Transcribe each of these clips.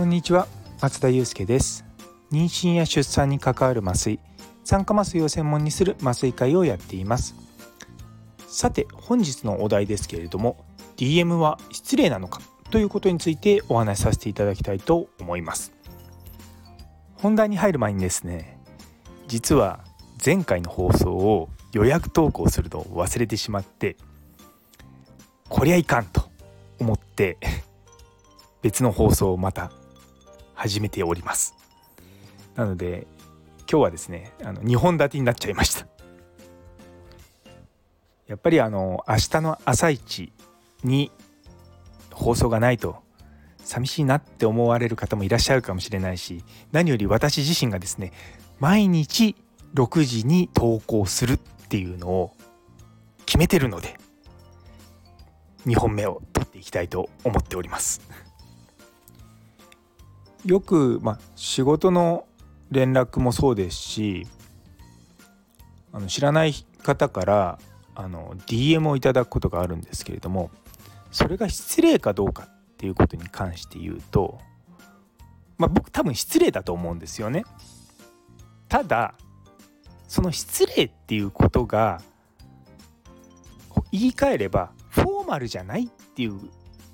こんにちは。松田祐介です。妊娠や出産に関わる麻酔酸化麻酔を専門にする麻酔会をやっています。さて本日のお題ですけれども DM は失礼なのかということについてお話しさせていただきたいと思います。本題に入る前にですね実は前回の放送を予約投稿するのを忘れてしまってこりゃいかんと思って別の放送をまた始めております。なので今日はですねあの2本立てになっちゃいました。やっぱりあの明日の朝一に放送がないと寂しいなって思われる方もいらっしゃるかもしれないし何より私自身がですね毎日6時に投稿するっていうのを決めてるので2本目を取っていきたいと思っております。よく、まあ、仕事の連絡もそうですしあの知らない方からあの DM をいただくことがあるんですけれどもそれが失礼かどうかっていうことに関して言うと、まあ、僕多分失礼だと思うんですよね。ただその失礼っていうことが言い換えればフォーマルじゃないっていう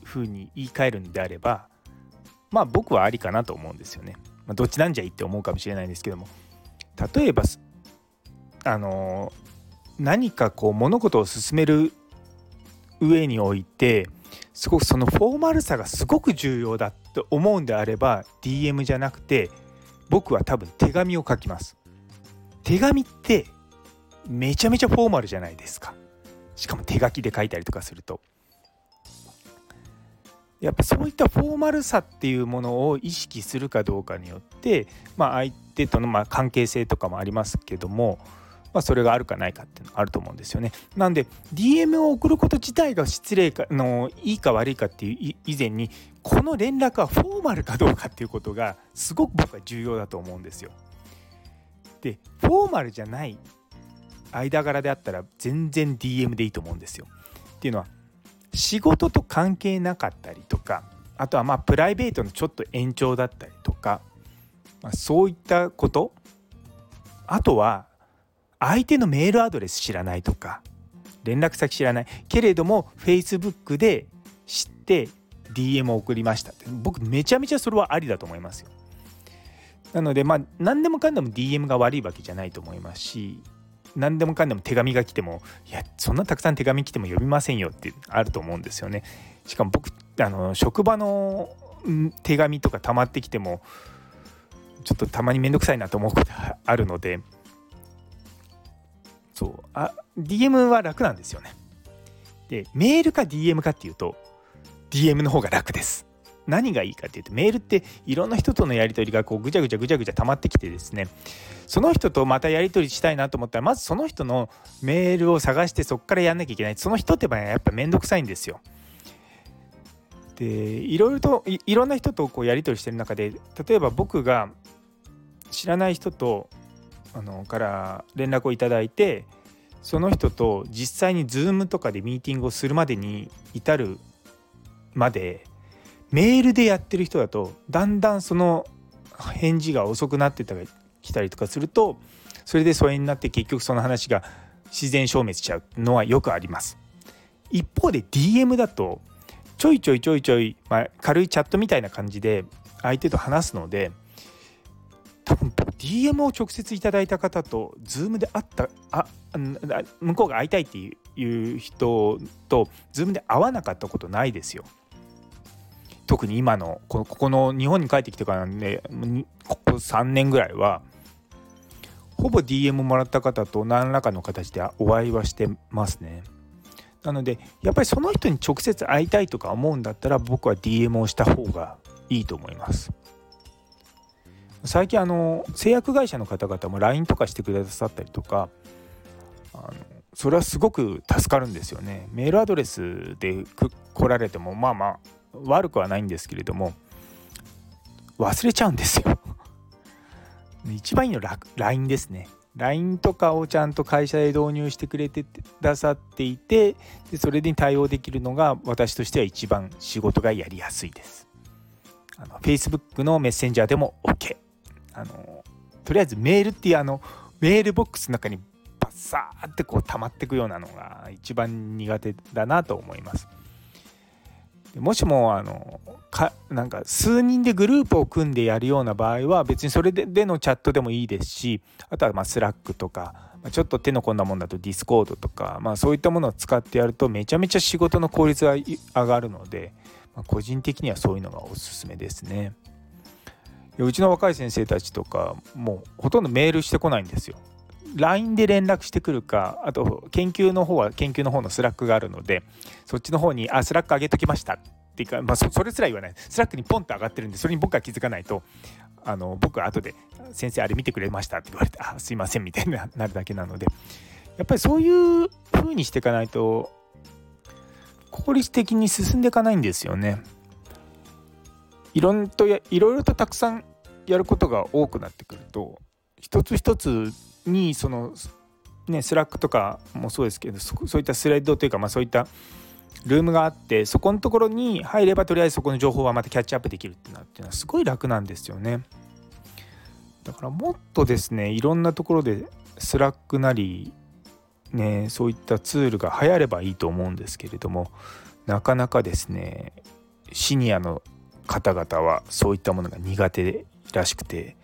ふうに言い換えるんであればまあ僕はありかなと思うんですよね。まあ、どっちなんじゃいって思うかもしれないんですけども例えばあの何かこう物事を進める上においてすごくそのフォーマルさがすごく重要だと思うんであれば DM じゃなくて僕は多分手紙を書きます。手紙ってめちゃめちゃフォーマルじゃないですか。しかも手書きで書いたりとかすると。やっぱそういったフォーマルさっていうものを意識するかどうかによって、まあ、相手とのま関係性とかもありますけども、まあ、それがあるかないかっていうのがあると思うんですよね。なんで DM を送ること自体が失礼かのいいか悪いかっていう以前にこの連絡はフォーマルかどうかっていうことがすごく僕は重要だと思うんですよ。でフォーマルじゃない間柄であったら全然 DM でいいと思うんですよ。っていうのは仕事と関係なかったりとかあとはまあプライベートのちょっと延長だったりとか、まあ、そういったことあとは相手のメールアドレス知らないとか連絡先知らないけれども Facebook で知って DM を送りましたって僕めちゃめちゃそれはありだと思いますよ。なのでまあ何でもかんでも DM が悪いわけじゃないと思いますし何でもかんでも手紙が来てもいやそんなたくさん手紙来ても読みませんよってあると思うんですよね。しかも僕あの職場の手紙とか溜まってきてもちょっとたまに面倒くさいなと思うことがあるのでそうあ DM は楽なんですよね。でメールか DM かっていうと DM の方が楽です。何がいいかっていうとメールっていろんな人とのやり取りがこうぐちゃぐちゃぐちゃぐちゃ溜まってきてですねその人とまたやり取りしたいなと思ったらまずその人のメールを探してそこからやんなきゃいけないその人ってばやっぱ面倒くさいんですよ。でいろいろといろんな人とこうやり取りしてる中で例えば僕が知らない人とあのから連絡をいただいてその人と実際に Zoom とかでミーティングをするまでに至るまでメールでやってる人だとだんだんその返事が遅くなってたり来たりとかするとそれで疎遠になって結局その話が自然消滅しちゃうのはよくあります。一方で DM だとちょいちょいちょいちょい、まあ、軽いチャットみたいな感じで相手と話すので多分 DM を直接いただいた方と Zoom で会ったあ向こうが会いたいっていう人と Zoom で会わなかったことないですよ。特に今のここの日本に帰ってきてからねここ3年ぐらいはほぼ DM もらった方と何らかの形でお会いはしてますね。なのでやっぱりその人に直接会いたいとか思うんだったら僕は DM をした方がいいと思います。最近あの製薬会社の方々も LINE とかしてくださったりとかあのそれはすごく助かるんですよね。メールアドレスで来られてもまあまあ悪くはないんですけれども忘れちゃうんですよ。一番いいのは LINE ですね。LINE とかをちゃんと会社で導入してくれてくださっていてでそれに対応できるのが私としては一番仕事がやりやすいです。あの Facebook のメッセンジャーでも OK あのとりあえずメールっていうあのメールボックスの中にバッサーってこう溜まってくようなのが一番苦手だなと思います。もしもあのかなんか数人でグループを組んでやるような場合は別にそれでのチャットでもいいですしあとはまあ Slack とかちょっと手の込んだもんだと Discord とか、まあ、そういったものを使ってやるとめちゃめちゃ仕事の効率が上がるので、まあ、個人的にはそういうのがおすすめですね。うちの若い先生たちとかもうほとんどメールしてこないんですよ。LINE で連絡してくるかあと研究の方は研究の方の Slack があるのでそっちの方に「あ Slack 上げときました」っていうか、まあ、それすら言わない。 Slack にポンと上がってるんでそれに僕が気づかないとあの僕は後で「先生あれ見てくれました」って言われて「あすいません」みたいになるだけなので。やっぱりそういう風にしていかないと効率的に進んでいかないんですよね。いろんといろいろとたくさんやることが多くなってくると一つ一つにそのね Slack とかもそうですけどそういったスレッドというかまあそういったルームがあってそこのところに入ればとりあえずそこの情報はまたキャッチアップできるってなっていうのはすごい楽なんですよね。だからもっとですねいろんなところで Slack なりねそういったツールが流行ればいいと思うんですけれどもなかなかですねシニアの方々はそういったものが苦手らしくて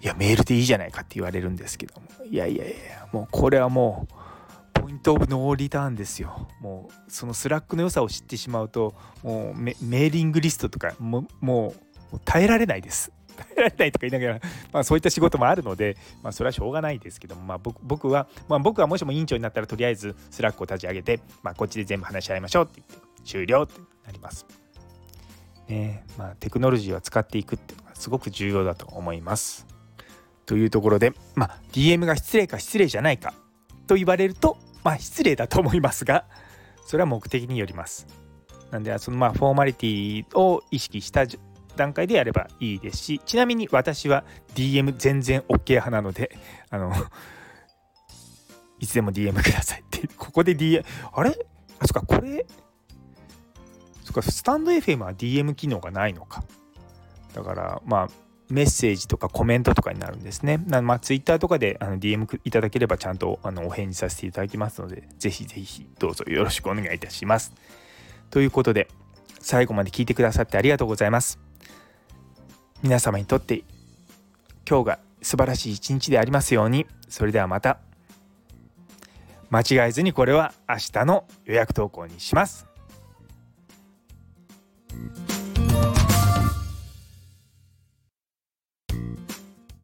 いやメールでいいじゃないかって言われるんですけども。いやいやいやもうこれはもう point of no return ですよ。もうその Slack の良さを知ってしまうともうメーリングリストとかももう耐えられないです。耐えられないとか言いながら、まあ、そういった仕事もあるので、まあ、それはしょうがないですけども、まあ、僕は、まあ、僕はもしも委員長になったらとりあえず Slack を立ち上げて、まあ、こっちで全部話し合いましょうって言って終了ってなります。ねまあ、テクノロジーは使っていくっていうのがすごく重要だと思います。というところで、まあ、DM が失礼か失礼じゃないかと言われると、まあ、失礼だと思いますがそれは目的によります。なんでそのまあ formality を意識した段階でやればいいですしちなみに私は DM 全然 OK 派なのであのいつでも DM くださいってここで DM あれ？あそっかこれ？そっかスタンド FM は DM 機能がないのか。だからまあメッセージとかコメントとかになるんですね。なまあ、Twitter とかであの DM いただければちゃんとあのお返事させていただきますので、ぜひぜひどうぞよろしくお願いいたします。ということで、最後まで聞いてくださってありがとうございます。皆様にとって今日が素晴らしい一日でありますように。それではまた。間違えずにこれは明日の予約投稿にします。